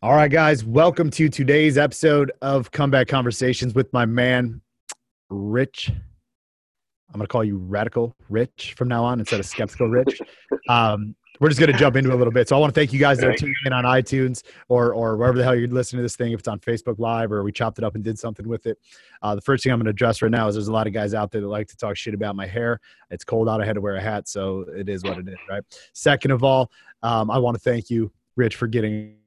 All right, guys, welcome to today's episode of Comeback Conversations with my man, Rich. I'm going to call you Radical Rich from now on instead of Skeptical Rich. Um, we're just going to jump into a little bit. So I want to thank you guys that are tuning in on iTunes or or wherever the hell you're listening to this thing. If it's on Facebook Live or we chopped it up and did something with it. Uh, the first thing I'm going to address right now is there's a lot of guys out there that like to talk shit about my hair. It's cold out. I had to wear a hat, so it is what it is, right? Second of all, um, I want to thank you, Rich, for getting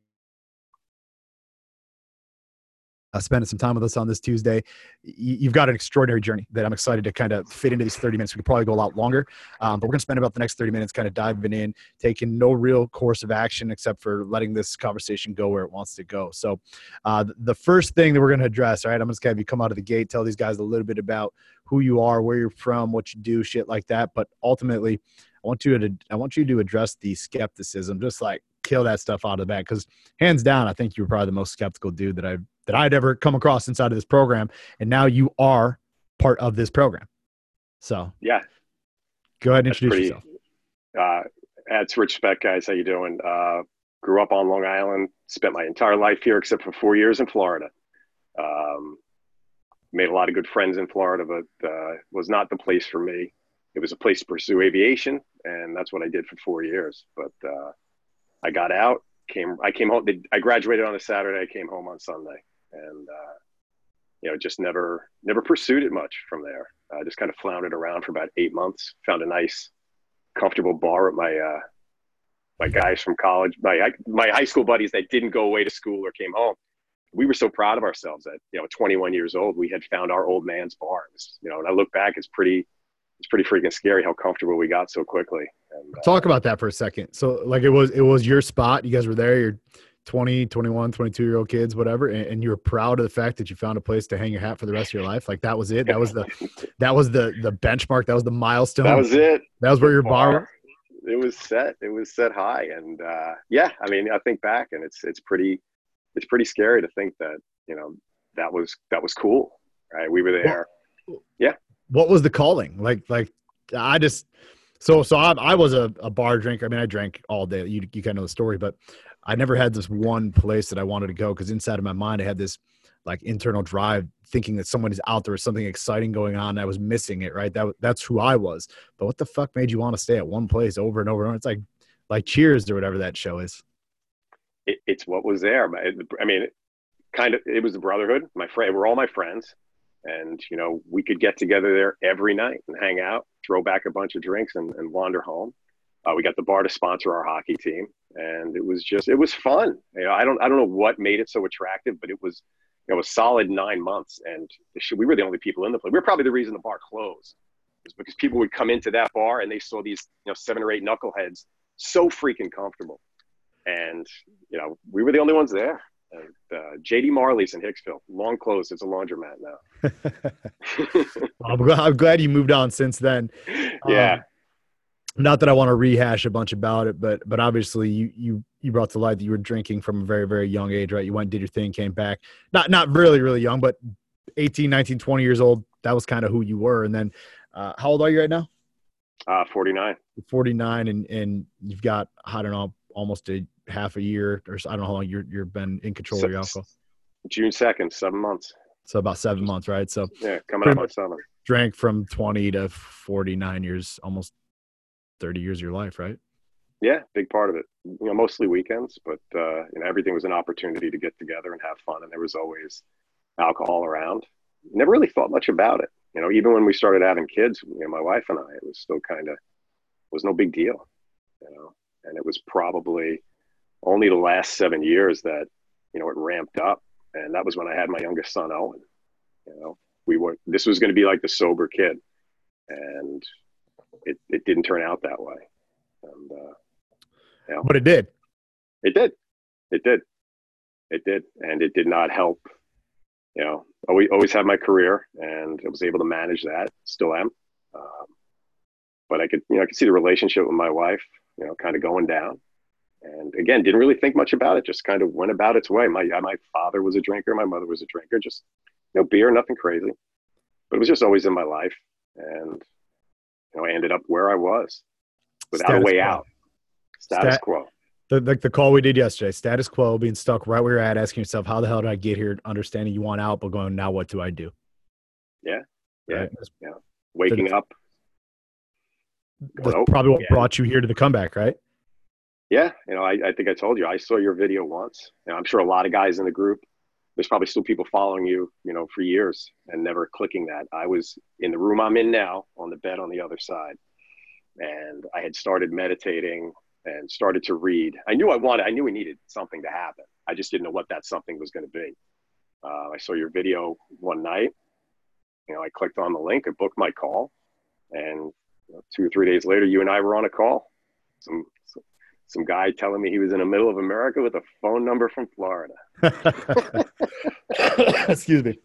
uh, spending some time with us on this Tuesday. You've got an extraordinary journey that I'm excited to kind of fit into these 30 minutes. We could probably go a lot longer, um, but we're going to spend about the next 30 minutes kind of diving in, taking no real course of action except for letting this conversation go where it wants to go. So, uh, the first thing that we're going to address, all right, I'm just going to have you come out of the gate, tell these guys a little bit about who you are, where you're from, what you do, shit like that. But ultimately, I want you to I want you to address the skepticism, just like kill that stuff out of the bag. Because hands down, I think you were probably the most skeptical dude that I've that I'd ever come across inside of this program. And now you are part of this program. So yeah, go ahead and introduce pretty, yourself. Uh, that's Rich Speck, guys. How you doing? Uh, grew up on Long Island. Spent my entire life here, except for four years in Florida. Um, made a lot of good friends in Florida, but uh, was not the place for me. It was a place to pursue aviation, and that's what I did for four years. But uh, I got out, came. I came home. I graduated on a Saturday. I came home on Sunday and uh, you know just never never pursued it much from there. I just kind of floundered around for about eight months. Found a nice, comfortable bar at my uh, my guys from college, my my high school buddies that didn't go away to school or came home. We were so proud of ourselves that you know, 21 years old, we had found our old man's bar. You know, and I look back, it's pretty, it's pretty freaking scary how comfortable we got so quickly. And, uh, Talk about that for a second. So, like, it was it was your spot. You guys were there. You're 20 21 22 year old kids whatever and, and, you were proud of the fact that you found a place to hang your hat for the rest of your life? Like that was it? That was the that was the the benchmark? That was the milestone? That was it. That was where your bar, it was set it was set high and uh, yeah i mean i think back and it's it's pretty it's pretty scary to think that you know that was that was cool right? We were there. well, yeah. what was the calling? Like like i just so so i, I was a, a bar drinker i mean i drank all day you, you kind of know the story but I never had this one place that I wanted to go because inside of my mind I had this like internal drive thinking that someone is out there with something exciting going on. I was missing it, right? That that's who I was. But what the fuck made you want to stay at one place over and over and over? It's like like Cheers or whatever that show is. It, it's what was there. I mean, kind of. It was the brotherhood. My friend, we're all my friends, and you know we could get together there every night and hang out, throw back a bunch of drinks, and, and wander home. Uh, we got the bar to sponsor our hockey team, and it was just it was fun. You know, I don't I don't know what made it so attractive, but it was you know a solid nine months, and we were the only people in the place. We were probably the reason the bar closed, was because people would come into that bar and they saw these you know seven or eight knuckleheads so freaking comfortable, and you know we were the only ones there. And, uh, JD Marley's in Hicksville, long closed. It's a laundromat now. I'm, glad, I'm glad you moved on since then. Yeah. Um, not that I want to rehash a bunch about it, but but obviously you you you brought to light that you were drinking from a very very young age, right? You went did your thing, came back. Not not really really young, but 18, 19, 20 years old. That was kind of who you were. And then uh, how old are you right now? Uh 49. 49 and and you've got I don't know almost a half a year or so, I don't know how long you're you've been in control so, of your alcohol. June 2nd, 7 months. So about 7 months, right? So Yeah, coming up on 7. Drank from 20 to 49 years almost 30 years of your life, right? Yeah, big part of it. You know, mostly weekends, but uh, you know, everything was an opportunity to get together and have fun, and there was always alcohol around. Never really thought much about it. You know, even when we started having kids, you know, my wife and I, it was still kind of was no big deal. You know, and it was probably only the last seven years that you know it ramped up, and that was when I had my youngest son Owen. You know, we were this was going to be like the sober kid, and it, it didn't turn out that way. And, uh, you know, but it did. It did. It did. It did. And it did not help. You know, always, always had my career and I was able to manage that. Still am. Um, but I could, you know, I could see the relationship with my wife, you know, kind of going down. And again, didn't really think much about it. Just kind of went about its way. My my father was a drinker. My mother was a drinker. Just you know, beer, nothing crazy. But it was just always in my life. And you know, I ended up where I was without Status a way quo. out. Status Stat- quo. the, like the call we did yesterday, status quo, being stuck right where you're at, asking yourself, how the hell did I get here? Understanding you want out, but going, now what do I do? Yeah. Yeah. Right? Yeah. Waking up. That's probably what yeah. brought you here to the comeback, right? Yeah. You know, I, I think I told you, I saw your video once. You know, I'm sure a lot of guys in the group, there's probably still people following you, you know, for years and never clicking that. I was in the room I'm in now on the bed on the other side. And I had started meditating and started to read. I knew I wanted, I knew we needed something to happen. I just didn't know what that something was going to be. Uh, I saw your video one night. You know, I clicked on the link I booked my call. And know, two or three days later, you and I were on a call. Some, some, guy telling me he was in the middle of America with a phone number from Florida. Excuse me.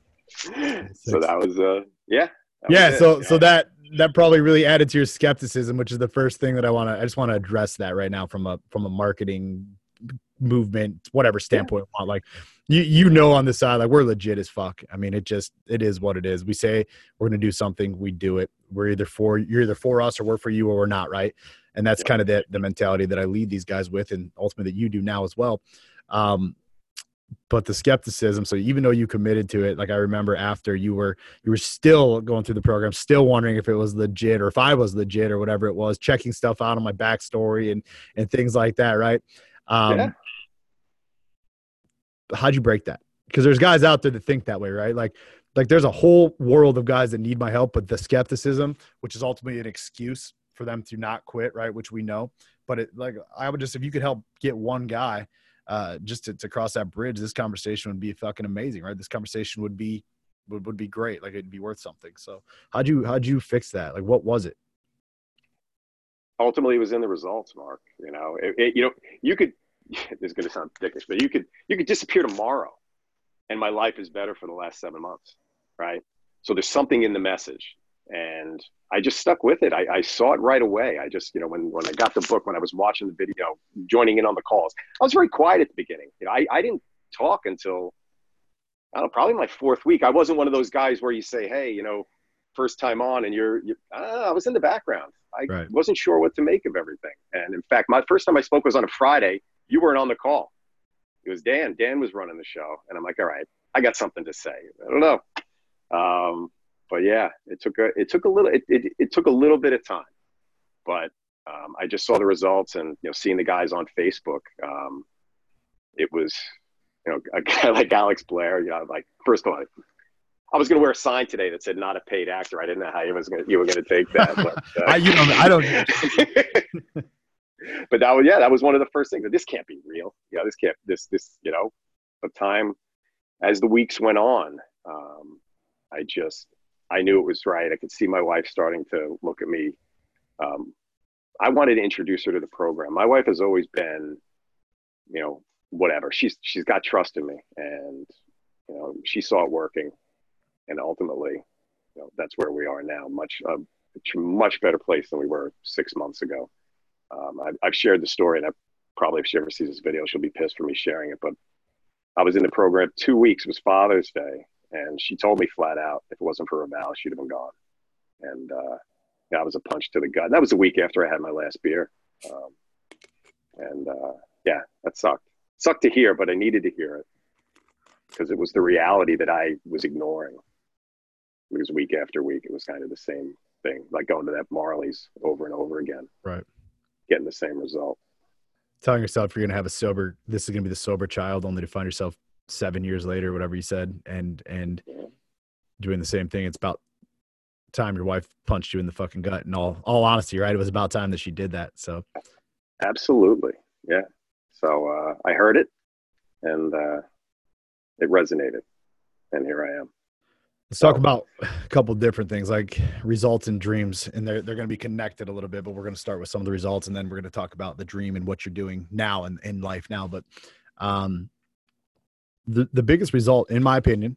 So that was, uh, yeah. Yeah. Was so, so that, that probably really added to your skepticism, which is the first thing that I want to. I just want to address that right now from a from a marketing movement, whatever standpoint yeah. want. Like you you know on the side, like we're legit as fuck. I mean, it just it is what it is. We say we're gonna do something, we do it. We're either for you're either for us or we're for you or we're not, right? And that's yeah. kind of the the mentality that I lead these guys with, and ultimately that you do now as well. Um, but the skepticism so even though you committed to it like i remember after you were you were still going through the program still wondering if it was legit or if i was legit or whatever it was checking stuff out on my backstory and and things like that right um yeah. How'd you break that because there's guys out there that think that way right like like there's a whole world of guys that need my help but the skepticism which is ultimately an excuse for them to not quit right which we know but it like i would just if you could help get one guy uh, just to, to cross that bridge, this conversation would be fucking amazing, right? This conversation would be would, would be great. Like it'd be worth something. So how'd you how'd you fix that? Like what was it? Ultimately, it was in the results, Mark. You know, it, it, you know, you could. This is going to sound ridiculous, but you could you could disappear tomorrow, and my life is better for the last seven months, right? So there's something in the message, and I just stuck with it. I, I, saw it right away. I just, you know, when, when I got the book, when I was watching the video, joining in on the calls, I was very quiet at the beginning. You know, I, I didn't talk until, I don't know, probably my fourth week. I wasn't one of those guys where you say, hey, you know, first time on and you're, you, ah, I was in the background. I right. wasn't sure what to make of everything. And in fact, my first time I spoke was on a Friday. You weren't on the call. It was Dan. Dan was running the show. And I'm like, all right, I got something to say. I don't know. Um, but yeah, it took a it took a little it, it, it took a little bit of time, but um, I just saw the results and you know seeing the guys on Facebook, um, it was you know a guy like Alex Blair, you know like first of all. I was going to wear a sign today that said "not a paid actor." I didn't know how you was gonna, you were going to take that. But, uh, I, you know, I don't. but that was yeah, that was one of the first things. That this can't be real. Yeah, this can't. This this you know, the time as the weeks went on, um, I just I knew it was right. I could see my wife starting to look at me. Um, I wanted to introduce her to the program. My wife has always been, you know, whatever. She's she's got trust in me, and you know, she saw it working, and ultimately, you know, that's where we are now. Much a much better place than we were six months ago. Um, I've, I've shared the story, and I probably if she ever sees this video, she'll be pissed for me sharing it. But I was in the program two weeks. It was Father's Day, and she told me flat out, if it wasn't for Raval, she'd have been gone. And uh, that was a punch to the gut. That was a week after I had my last beer. Um, and uh, yeah, that sucked. Sucked to hear, but I needed to hear it because it was the reality that I was ignoring. Because week after week. It was kind of the same thing, like going to that Marley's over and over again. Right. Getting the same result. Telling yourself you're going to have a sober, this is going to be the sober child, only to find yourself seven years later, whatever you said, and and doing the same thing. It's about time your wife punched you in the fucking gut. And all all honesty, right? It was about time that she did that. So, absolutely, yeah. So uh, I heard it, and uh, it resonated, and here I am. Let's talk about a couple different things like results and dreams, and they're they're going to be connected a little bit. But we're going to start with some of the results, and then we're going to talk about the dream and what you're doing now and in life now. But um, the, the biggest result, in my opinion,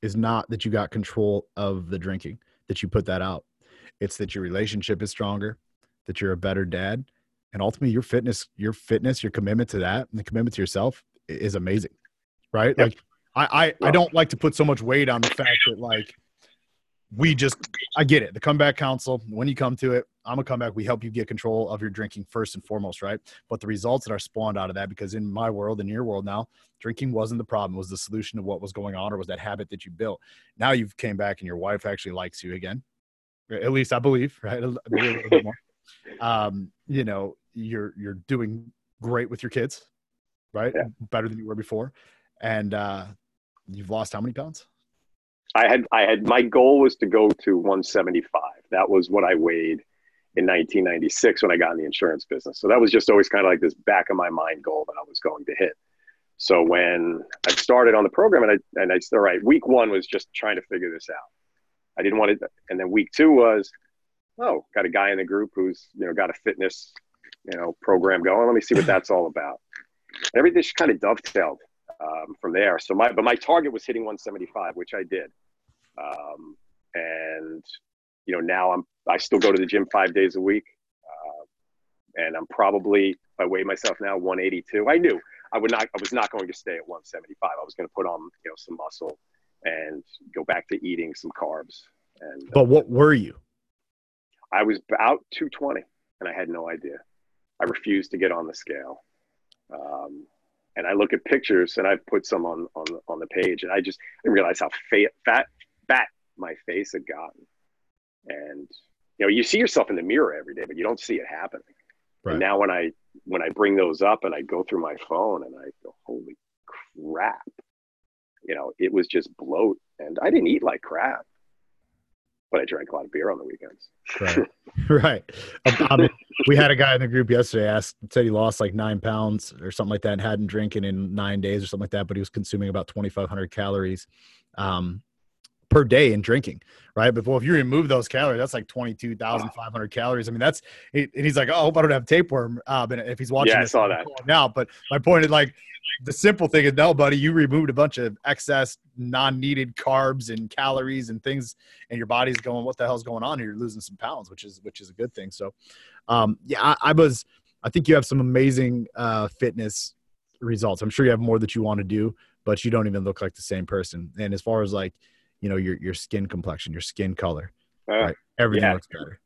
is not that you got control of the drinking, that you put that out. It's that your relationship is stronger, that you're a better dad, and ultimately your fitness, your fitness, your commitment to that, and the commitment to yourself is amazing, right? Yep. Like I, I, I don't like to put so much weight on the fact that like we just I get it. The comeback council, when you come to it, I'm a comeback. We help you get control of your drinking first and foremost, right? But the results that are spawned out of that, because in my world, in your world now, drinking wasn't the problem, it was the solution to what was going on, or was that habit that you built. Now you've came back and your wife actually likes you again. At least I believe, right? A, a bit more. Um, you know, you're you're doing great with your kids, right? Yeah. Better than you were before. And uh you've lost how many pounds? I had I had my goal was to go to 175. That was what I weighed in 1996 when I got in the insurance business. So that was just always kind of like this back of my mind goal that I was going to hit. So when I started on the program and I and I said, all right, week one was just trying to figure this out. I didn't want to, and then week two was, oh, got a guy in the group who's you know got a fitness you know program going. Let me see what that's all about. And everything just kind of dovetailed um, from there. So my but my target was hitting 175, which I did. Um, and you know now I'm I still go to the gym five days a week, uh, and I'm probably if I weigh myself now 182. I knew I would not I was not going to stay at 175. I was going to put on you know some muscle and go back to eating some carbs. And but what were you? I was about 220, and I had no idea. I refused to get on the scale. Um, and I look at pictures, and I've put some on on on the page, and I just I realize how fat fat fat my face had gotten. And you know, you see yourself in the mirror every day, but you don't see it happening. Right. And now when I when I bring those up and I go through my phone and I go, holy crap, you know, it was just bloat, and I didn't eat like crap but I drank a lot of beer on the weekends. right. right. Um, um, we had a guy in the group yesterday asked, said he lost like nine pounds or something like that and hadn't drinking in nine days or something like that, but he was consuming about 2,500 calories um, per day in drinking. Right. But well, if you remove those calories, that's like 22,500 calories. I mean, that's, and he's like, oh, I hope I don't have tapeworm. Uh, but if he's watching, yeah, I saw that now, but my point is like, the simple thing is no buddy you removed a bunch of excess non-needed carbs and calories and things and your body's going what the hell's going on here you're losing some pounds which is which is a good thing so um yeah i, I was i think you have some amazing uh fitness results i'm sure you have more that you want to do but you don't even look like the same person and as far as like you know your your skin complexion your skin color uh, right? everything yeah. looks better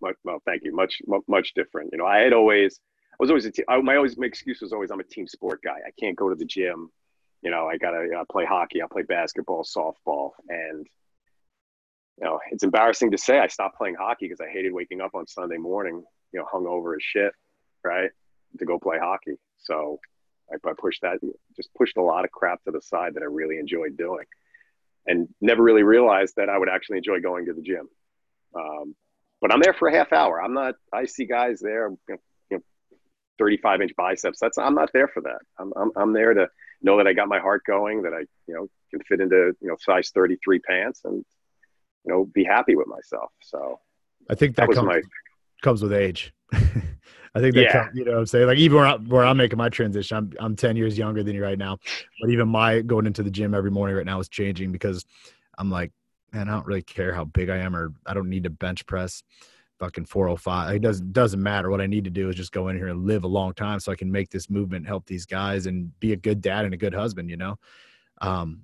much, well thank you much much different you know i had always I was always a team. I, my always my excuse was always I'm a team sport guy. I can't go to the gym. You know, I gotta you know, play hockey. I play basketball, softball, and you know, it's embarrassing to say I stopped playing hockey because I hated waking up on Sunday morning, you know, hungover as shit, right, to go play hockey. So I, I pushed that, just pushed a lot of crap to the side that I really enjoyed doing, and never really realized that I would actually enjoy going to the gym. Um, but I'm there for a half hour. I'm not. I see guys there, you know, 35 inch biceps. That's I'm not there for that. I'm, I'm I'm there to know that I got my heart going, that I you know can fit into you know size 33 pants, and you know be happy with myself. So I think that, that comes, my comes with age. I think that yeah. Comes, you know what I'm saying like even where, I, where I'm making my transition, I'm I'm 10 years younger than you right now, but even my going into the gym every morning right now is changing because I'm like, man, I don't really care how big I am or I don't need to bench press fucking 405. It doesn't doesn't matter. What I need to do is just go in here and live a long time so I can make this movement, help these guys, and be a good dad and a good husband. You know. Um,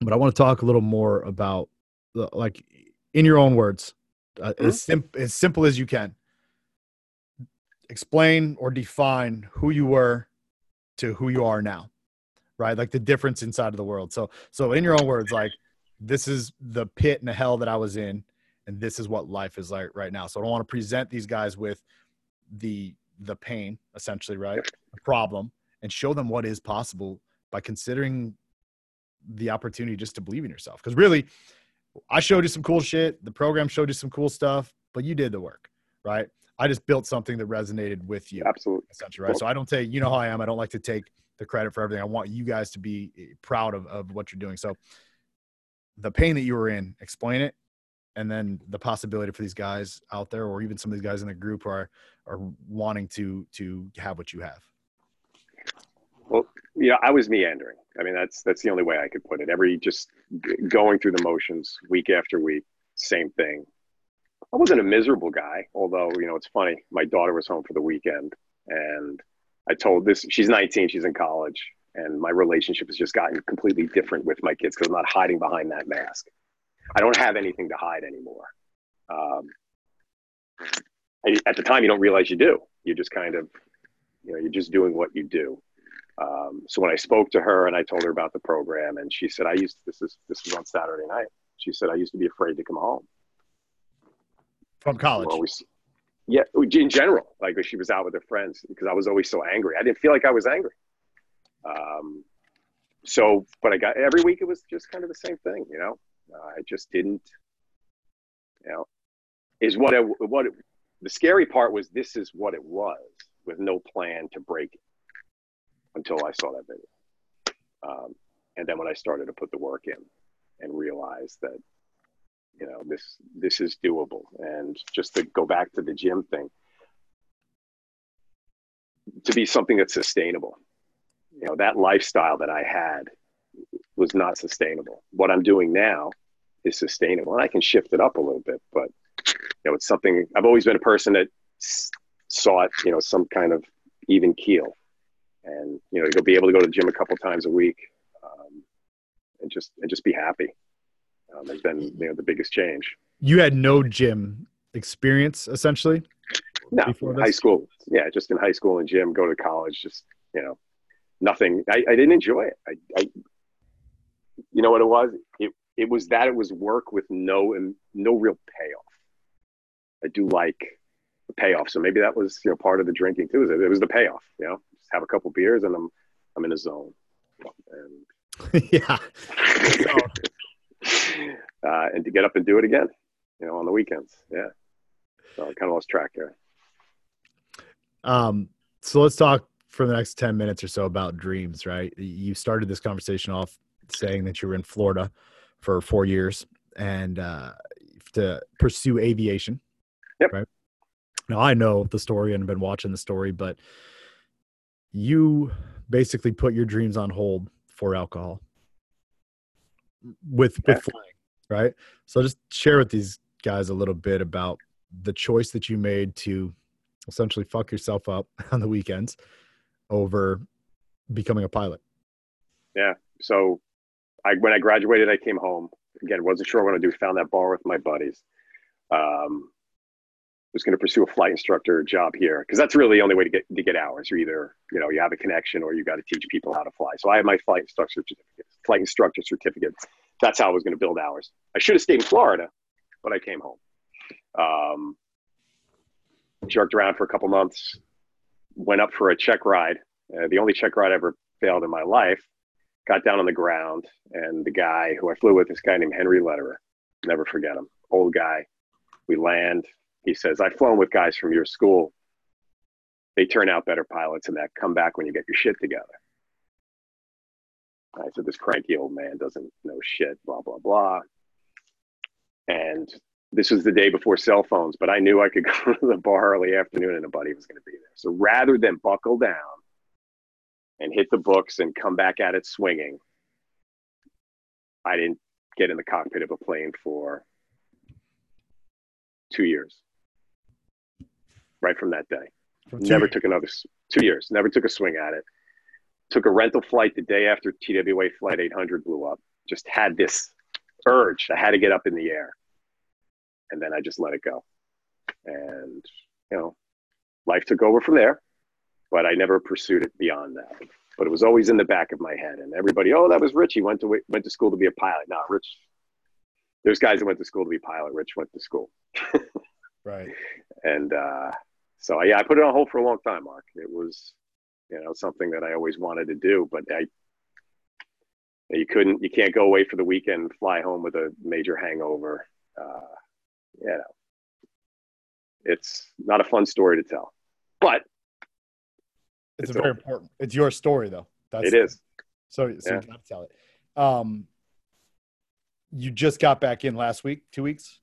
but I want to talk a little more about like in your own words, uh, mm-hmm. as, sim- as simple as you can. Explain or define who you were to who you are now, right? Like the difference inside of the world. So, so in your own words, like this is the pit and the hell that I was in and this is what life is like right now. So I don't want to present these guys with the the pain, essentially, right? The problem, and show them what is possible by considering the opportunity just to believe in yourself. Because really, I showed you some cool shit. The program showed you some cool stuff, but you did the work, right? I just built something that resonated with you. Absolutely. Essentially, right? So I don't take, you know how I am. I don't like to take the credit for everything. I want you guys to be eh, proud of, of what you're doing. So the pain that you were in, explain it and then the possibility for these guys out there or even some of these guys in the group are are wanting to to have what you have well you know i was meandering i mean that's that's the only way i could put it every just going through the motions week after week same thing i wasn't a miserable guy although you know it's funny my daughter was home for the weekend and i told this she's 19 she's in college and my relationship has just gotten completely different with my kids because i'm not hiding behind that mask I don't have anything to hide anymore. Um, at the time, you don't realize you do. You're just kind of, you know, you're just doing what you do. Um, so when I spoke to her and I told her about the program, and she said, "I used to, this is this was on Saturday night." She said, "I used to be afraid to come home from college." Always, yeah, in general, like she was out with her friends because I was always so angry. I didn't feel like I was angry. Um, so, but I got every week it was just kind of the same thing, you know. Uh, I just didn't, you know, is what it, what it, the scary part was. This is what it was with no plan to break it until I saw that video. Um, and then when I started to put the work in and realized that, you know, this this is doable. And just to go back to the gym thing, to be something that's sustainable. You know, that lifestyle that I had was not sustainable. What I'm doing now is sustainable, and I can shift it up a little bit. But you know, it's something I've always been a person that sought, you know, some kind of even keel and you know you'll be able to go to the gym a couple times a week um, and just and just be happy um, has been you know the biggest change. You had no gym experience essentially no high school. Yeah just in high school and gym go to college just you know nothing. I, I didn't enjoy it. I, I you know what it was? It, it was that it was work with no and no real payoff. I do like the payoff so maybe that was you know part of the drinking. Too it was the payoff you know? Just have a couple beers and I'm I'm in a zone. And yeah. uh, and to get up and do it again, you know, on the weekends. Yeah. So I kind of lost track there. Um, so let's talk for the next 10 minutes or so about dreams, right? You started this conversation off saying that you were in Florida for four years and uh, to pursue aviation. Yep. Right. Now I know the story and have been watching the story, but you basically put your dreams on hold for alcohol with with flying, right? So just share with these guys a little bit about the choice that you made to essentially fuck yourself up on the weekends over becoming a pilot. Yeah. So I when I graduated, I came home. Again, wasn't sure what to do. Found that bar with my buddies. Um, was going to pursue a flight instructor job here because that's really the only way to get to get hours. You're either you know you have a connection or you got to teach people how to fly. So I have my flight instructor certificate, flight instructor certificate. That's how I was going to build hours. I should have stayed in Florida, but I came home. Um, jerked around for a couple months. Went up for a check ride. Uh, the only check ride I ever failed in my life. Got down on the ground, and the guy who I flew with, this guy named Henry Lederer, never forget him. Old guy. We land he says, I've flown with guys from your school. They turn out better pilots and that come back when you get your shit together. I said, this cranky old man doesn't know shit, blah, blah, blah. And this was the day before cell phones, but I knew I could go to the bar early afternoon and a buddy was going to be there. So rather than buckle down and hit the books and come back at it swinging, I didn't get in the cockpit of a plane for two years right from that day. From never years. took another two years. Never took a swing at it. Took a rental flight the day after TWA Flight 800 blew up. Just had this urge. I had to get up in the air, and then I just let it go. And you know, life took over from there. But I never pursued it beyond that. But it was always in the back of my head. And everybody, oh, that was Rich. He went to went to school to be a pilot. No, Rich. There's guys that went to school to be pilot. Rich went to school. right. And uh, so yeah, I put it on hold for a long time, Mark. It was, you know, something that I always wanted to do, but I, you couldn't, you can't go away for the weekend, and fly home with a major hangover. Uh, you know, it's not a fun story to tell, but it's, it's very important. It's your story though. That's it is. So, so yeah. you got to tell it. Um, you just got back in last week, two weeks.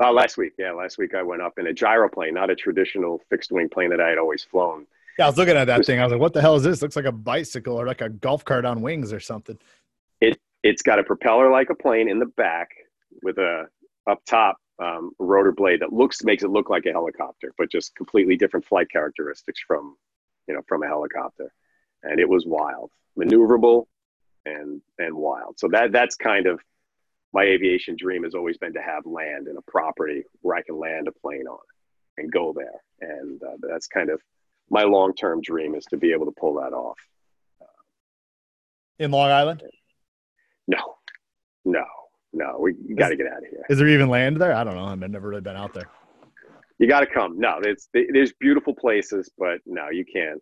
Uh, last week, yeah, last week I went up in a gyroplane, not a traditional fixed wing plane that I had always flown. Yeah, I was looking at that thing. I was like, "What the hell is this? Looks like a bicycle or like a golf cart on wings or something." It it's got a propeller like a plane in the back with a up top um, rotor blade that looks makes it look like a helicopter, but just completely different flight characteristics from you know from a helicopter. And it was wild, maneuverable, and and wild. So that that's kind of my aviation dream has always been to have land and a property where I can land a plane on and go there. And uh, that's kind of my long term dream is to be able to pull that off. In Long Island? No, no, no. We got to get out of here. Is there even land there? I don't know. I've never really been out there. You got to come. No, it's there's beautiful places, but no, you can't.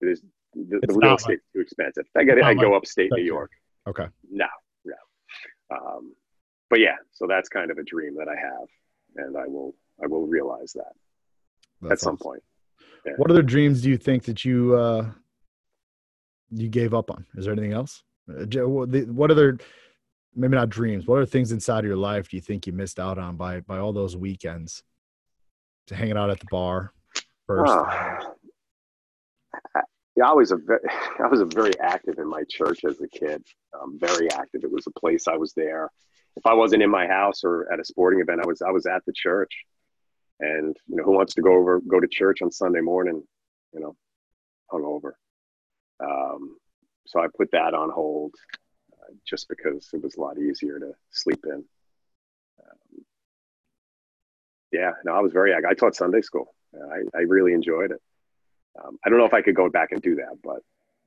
There's the, the real estate's too expensive. I got I go upstate New York. Okay. No, no. Um, but yeah, so that's kind of a dream that I have, and I will I will realize that that's at some awesome. point. Yeah. What other dreams do you think that you uh, you gave up on? Is there anything else? Uh, what other maybe not dreams? What are things inside of your life do you think you missed out on by by all those weekends to hanging out at the bar first? Uh, yeah, I was a very, I was a very active in my church as a kid. Um, very active. It was a place I was there. If I wasn't in my house or at a sporting event, I was I was at the church. And you know, who wants to go over go to church on Sunday morning? You know, hungover. Um, so I put that on hold uh, just because it was a lot easier to sleep in. Um, yeah, no, I was very. I taught Sunday school. I, I really enjoyed it. Um, I don't know if I could go back and do that, but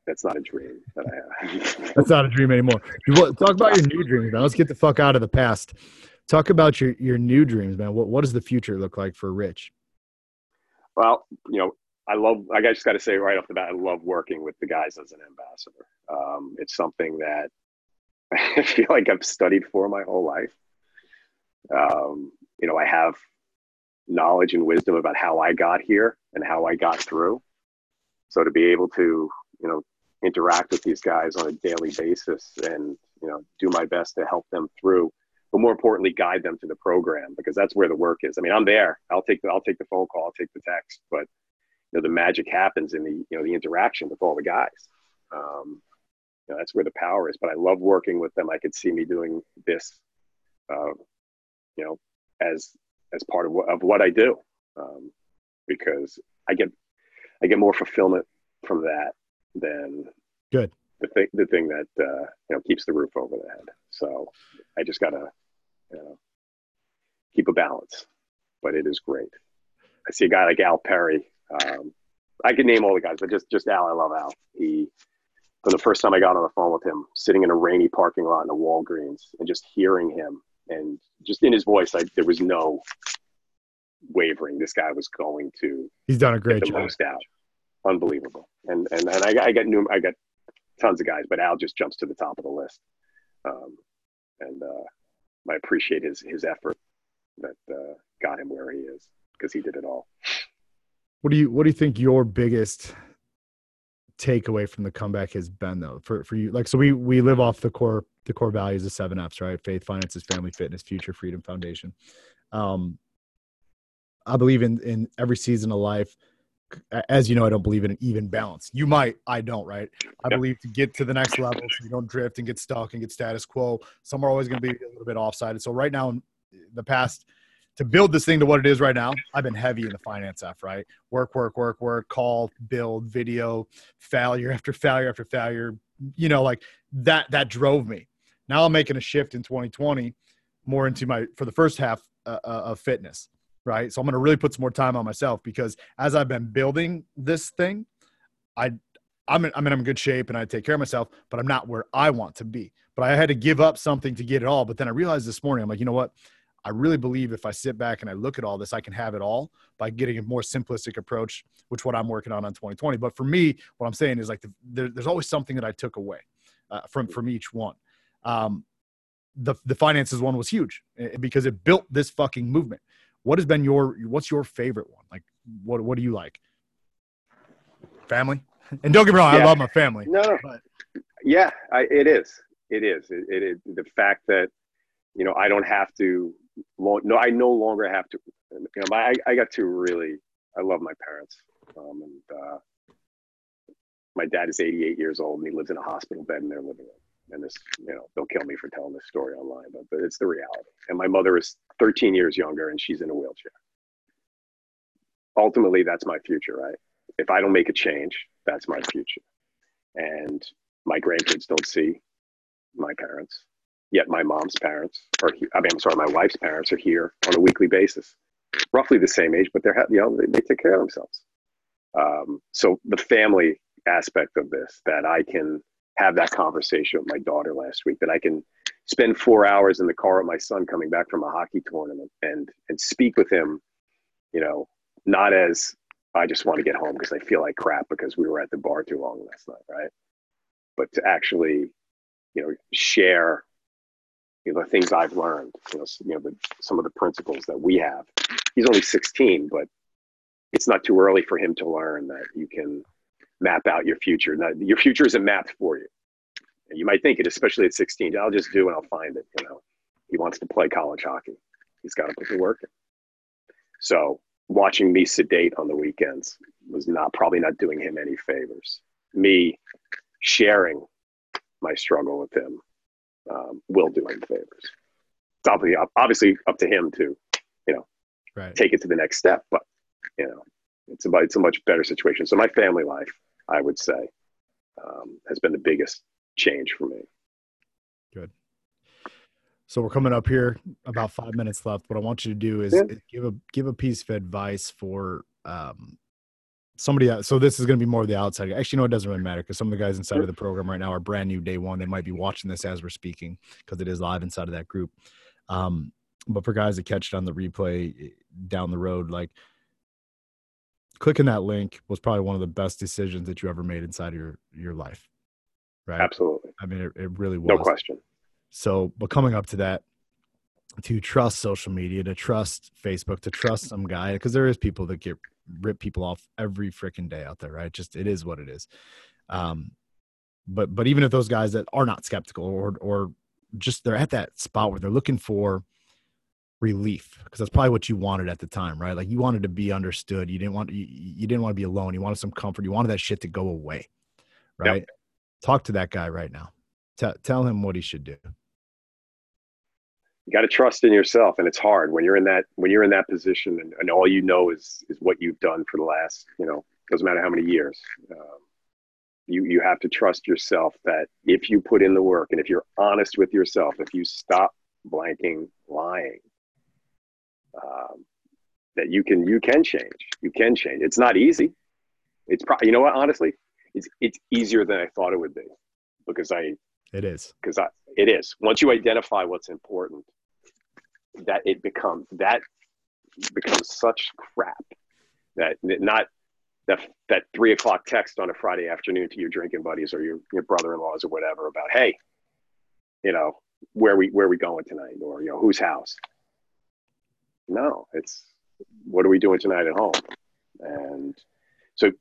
that's not a dream that I have. that's not a dream anymore. Talk about your new dreams, man. Let's get the fuck out of the past. Talk about your your new dreams, man. What what does the future look like for Rich? Well, you know, I love. I just got to say right off the bat, I love working with the guys as an ambassador. Um, it's something that I feel like I've studied for my whole life. Um, you know, I have knowledge and wisdom about how I got here and how I got through. So to be able to, you know, interact with these guys on a daily basis and, you know, do my best to help them through, but more importantly, guide them to the program because that's where the work is. I mean, I'm there. I'll take the I'll take the phone call, I'll take the text, but you know, the magic happens in the you know the interaction with all the guys. Um, you know, that's where the power is. But I love working with them. I could see me doing this, uh, you know, as as part of what, of what I do, um, because I get I get more fulfillment from that than good the thing the thing that uh, you know keeps the roof over the head. So I just gotta you know keep a balance, but it is great. I see a guy like Al Perry. Um, I could name all the guys, but just just Al. I love Al. He for the first time I got on the phone with him, sitting in a rainy parking lot in a Walgreens, and just hearing him, and just in his voice, like there was no wavering. This guy was going to. He's done a great job. Most out. Unbelievable. And and and I, I got new. I got tons of guys, but Al just jumps to the top of the list. Um, and uh, I appreciate his his effort that uh, got him where he is because he did it all. What do you What do you think your biggest takeaway from the comeback has been though for for you? Like, so we we live off the core the core values of seven F's, right? Faith, finances, family, fitness, future, freedom, foundation. Um, I believe in in every season of life. As you know, I don't believe in an even balance. You might, I don't, right? I yep. believe to get to the next level, so you don't drift and get stuck and get status quo. Some are always going to be a little bit offside. So right now, in the past, to build this thing to what it is right now, I've been heavy in the finance F, right? Work, work, work, work, call, build, video, failure after failure after failure. You know, like that. That drove me. Now I'm making a shift in 2020, more into my for the first half uh, uh of fitness right? So I'm going to really put some more time on myself because as I've been building this thing, I I'm in, I'm in good shape and I take care of myself, but I'm not where I want to be. But I had to give up something to get it all. But then I realized this morning, I'm like, you know what? I really believe if I sit back and I look at all this, I can have it all by getting a more simplistic approach, which what I'm working on on 2020. But for me, what I'm saying is like the, there, there's always something that I took away uh, from from each one. Um, the the finances one was huge eh, because it built this fucking movement. What has been your what's your favorite one? Like what what do you like? Family? And don't get me wrong, yeah. I love my family. No, no. But. Yeah, I, it is. It is. It, it is the fact that you know I don't have to. No, I no longer have to. You know, my, I, I got to really. I love my parents, um, and uh, my dad is 88 years old and he lives in a hospital bed in their living room and this, you know, they'll kill me for telling this story online, but, but it's the reality. And my mother is 13 years younger and she's in a wheelchair. Ultimately, that's my future, right? If I don't make a change, that's my future. And my grandkids don't see my parents, yet my mom's parents are, I mean, I'm sorry, my wife's parents are here on a weekly basis, roughly the same age, but they're, you know, they, they take care of themselves. Um, so the family aspect of this, that I can have that conversation with my daughter last week, that I can spend four hours in the car with my son coming back from a hockey tournament and, and speak with him, you know, not as I just want to get home because I feel like crap because we were at the bar too long last night, right? But to actually, you know, share, you know, the things I've learned, you know, you know, the, some of the principles that we have. He's only 16, but it's not too early for him to learn that you can map out your future. Now, your future isn't mapped for you. You might think it, especially at 16. I'll just do and I'll find it. You know, he wants to play college hockey. He's got to put the work in. So watching me sedate on the weekends was not probably not doing him any favors. Me sharing my struggle with him um, will do him favors. It's obviously, obviously up to him to, you know, right. take it to the next step. But you know, it's about it's a much better situation. So my family life, I would say, um, has been the biggest change for me. Good. So we're coming up here about five minutes left. What I want you to do is, yeah. give a give a piece of advice for um, somebody. So this is going to be more of the outside. Actually, no, it doesn't really matter because some of the guys inside of the program right now are brand new day one. They might be watching this as we're speaking because it is live inside of that group. Um, but for guys that catch it on the replay eh, down the road, like clicking that link was probably one of the best decisions that you ever made inside of your your life right? Absolutely. I mean it, it really was. no question. So but coming up to that to trust social media to trust facebook to trust some guy because there is people that get rip people off every freaking day out there right? Just it is what it is. Um but but even if those guys that are not skeptical or or just they're at that spot where they're looking for relief because that's probably what you wanted at the time right? Like you wanted to be understood. You didn't want you, you didn't want to be alone. You wanted some comfort. You wanted that shit to go away right? Yep. talk to that guy right now. T- tell him what he should do. You got to trust in yourself and it's hard when you're in that when you're in that position and, and all you know is is what you've done for the last you know doesn't matter how many years um, you you have to trust yourself that if you put in the work and if you're honest with yourself if you stop blanking lying um, that you can you can change. You can change. It's not easy. It's probably you know what honestly, it's it's easier than I thought it would be because I it is because I it is once you identify what's important that it becomes that becomes such crap that not that that three o'clock text on a Friday afternoon to your drinking buddies or your, your brother-in-laws or whatever about hey you know where we where we going tonight or you know whose house no, it's what are we doing tonight at home? And so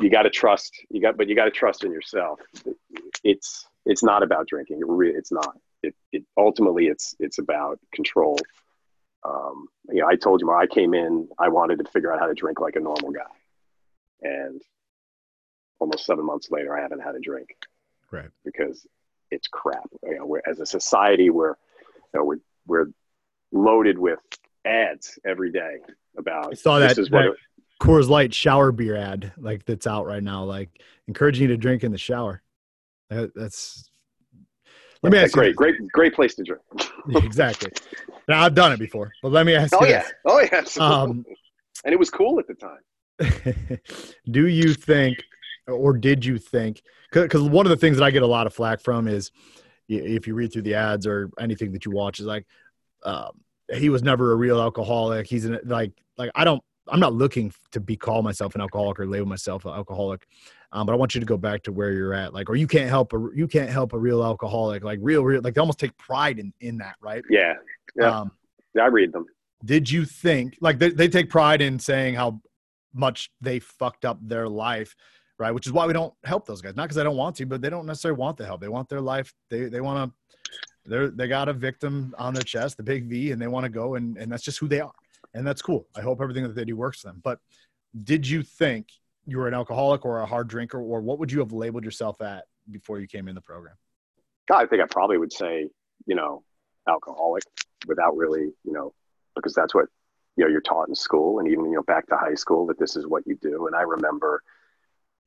you got to trust. You got, but you got to trust in yourself. It's it's not about drinking. It really, it's not. It, it ultimately it's it's about control. Um, you know, I told you when I came in, I wanted to figure out how to drink like a normal guy, and almost seven months later, I haven't had a drink. Right. Because it's crap. You know, we're, as a society, we're you know we're we're loaded with ads every day about. I saw that, that it, Coors Light shower beer ad like that's out right now, like encouraging you to drink in the shower. That, that's. Let me ask great, you. Great, great place to drink. exactly. Now I've done it before, but let me ask oh. Yeah. Oh yeah. Um, and it was cool at the time. do you think, or did you think? Because one of the things that I get a lot of flack from is, if you read through the ads or anything that you watch, is like, um, he was never a real alcoholic. He's an, like like I don't I'm not looking to be call myself an alcoholic or label myself an alcoholic. Um, but I want you to go back to where you're at, like, or you can't help a you can't help a real alcoholic, like real, real, like they almost take pride in in that, right? Yeah, yeah. Um, I read them. Did you think like they, they take pride in saying how much they fucked up their life, right? Which is why we don't help those guys, not because I don't want to, but they don't necessarily want the help. They want their life. They they want to they're they got a victim on their chest, the big V, and they want to go, and and that's just who they are, and that's cool. I hope everything that they do works for them. But did you think you were an alcoholic or a hard drinker, or what would you have labeled yourself at before you came in the program? God, I think I probably would say, you know, alcoholic without really, you know, because that's what you know you're taught in school, and even you know back to high school that this is what you do. And I remember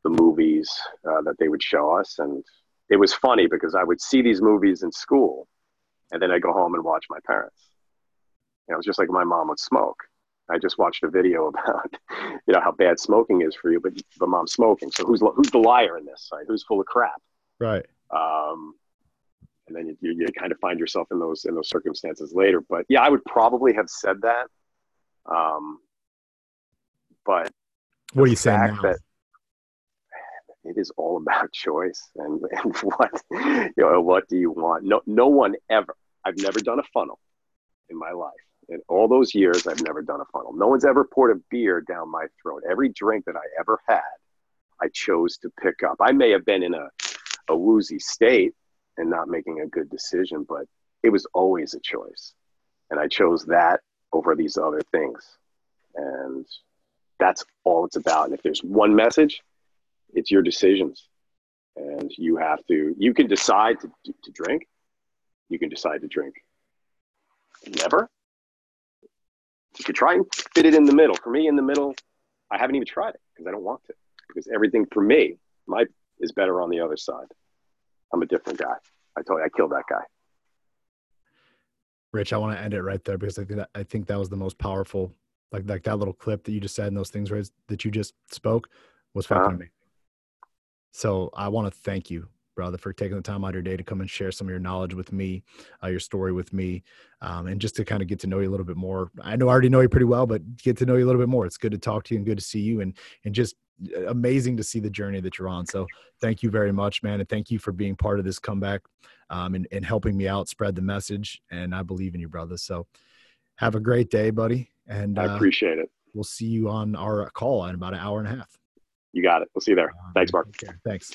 the movies uh, that they would show us, and it was funny because I would see these movies in school, and then I go home and watch my parents. You know, it's just like my mom would smoke. I just watched a video about, you know, how bad smoking is for you, but but mom's smoking. So who's who's the liar in this? Right? Who's full of crap? Right. Um, and then you, you, kind of find yourself in those in those circumstances later. But yeah, I would probably have said that. Um, but what are you saying now? That it is all about choice and, and what you know what do you want no no one ever i've never done a funnel in my life. In all those years i've never done a funnel. No one's ever poured a beer down my throat. Every drink that i ever had i chose to pick up. I may have been in a, a woozy state and not making a good decision but it was always a choice. And i chose that over these other things. And that's all it's about. And if there's one message it's your decisions. And you have to you can decide to, to, to drink you can decide to drink. Never. You could try and fit it in the middle. For me in the middle i haven't even tried it because i don't want to. Because everything for me my is better on the other side. I'm a different guy. I told you i killed that guy. Rich i want to end it right there because i think that, I think that was the most powerful like like that little clip that you just said and those things right, that you just spoke was fucking uh-huh. amazing. So I want to thank you, brother, for taking the time out of your day to come and share some of your knowledge with me, uh, your story with me, um, and just to kind of get to know you a little bit more. I know I already know you pretty well, but get to know you a little bit more. It's good to talk to you and good to see you, and and just uh, amazing to see the journey that you're on. So thank you very much, man, and thank you for being part of this comeback um, and, and helping me out, spread the message. And I believe in you, brother. So have a great day, buddy. And I uh, appreciate it. We'll see you on our call in about an hour and a half. You got it. We'll see you there. Thanks, Mark. Thanks.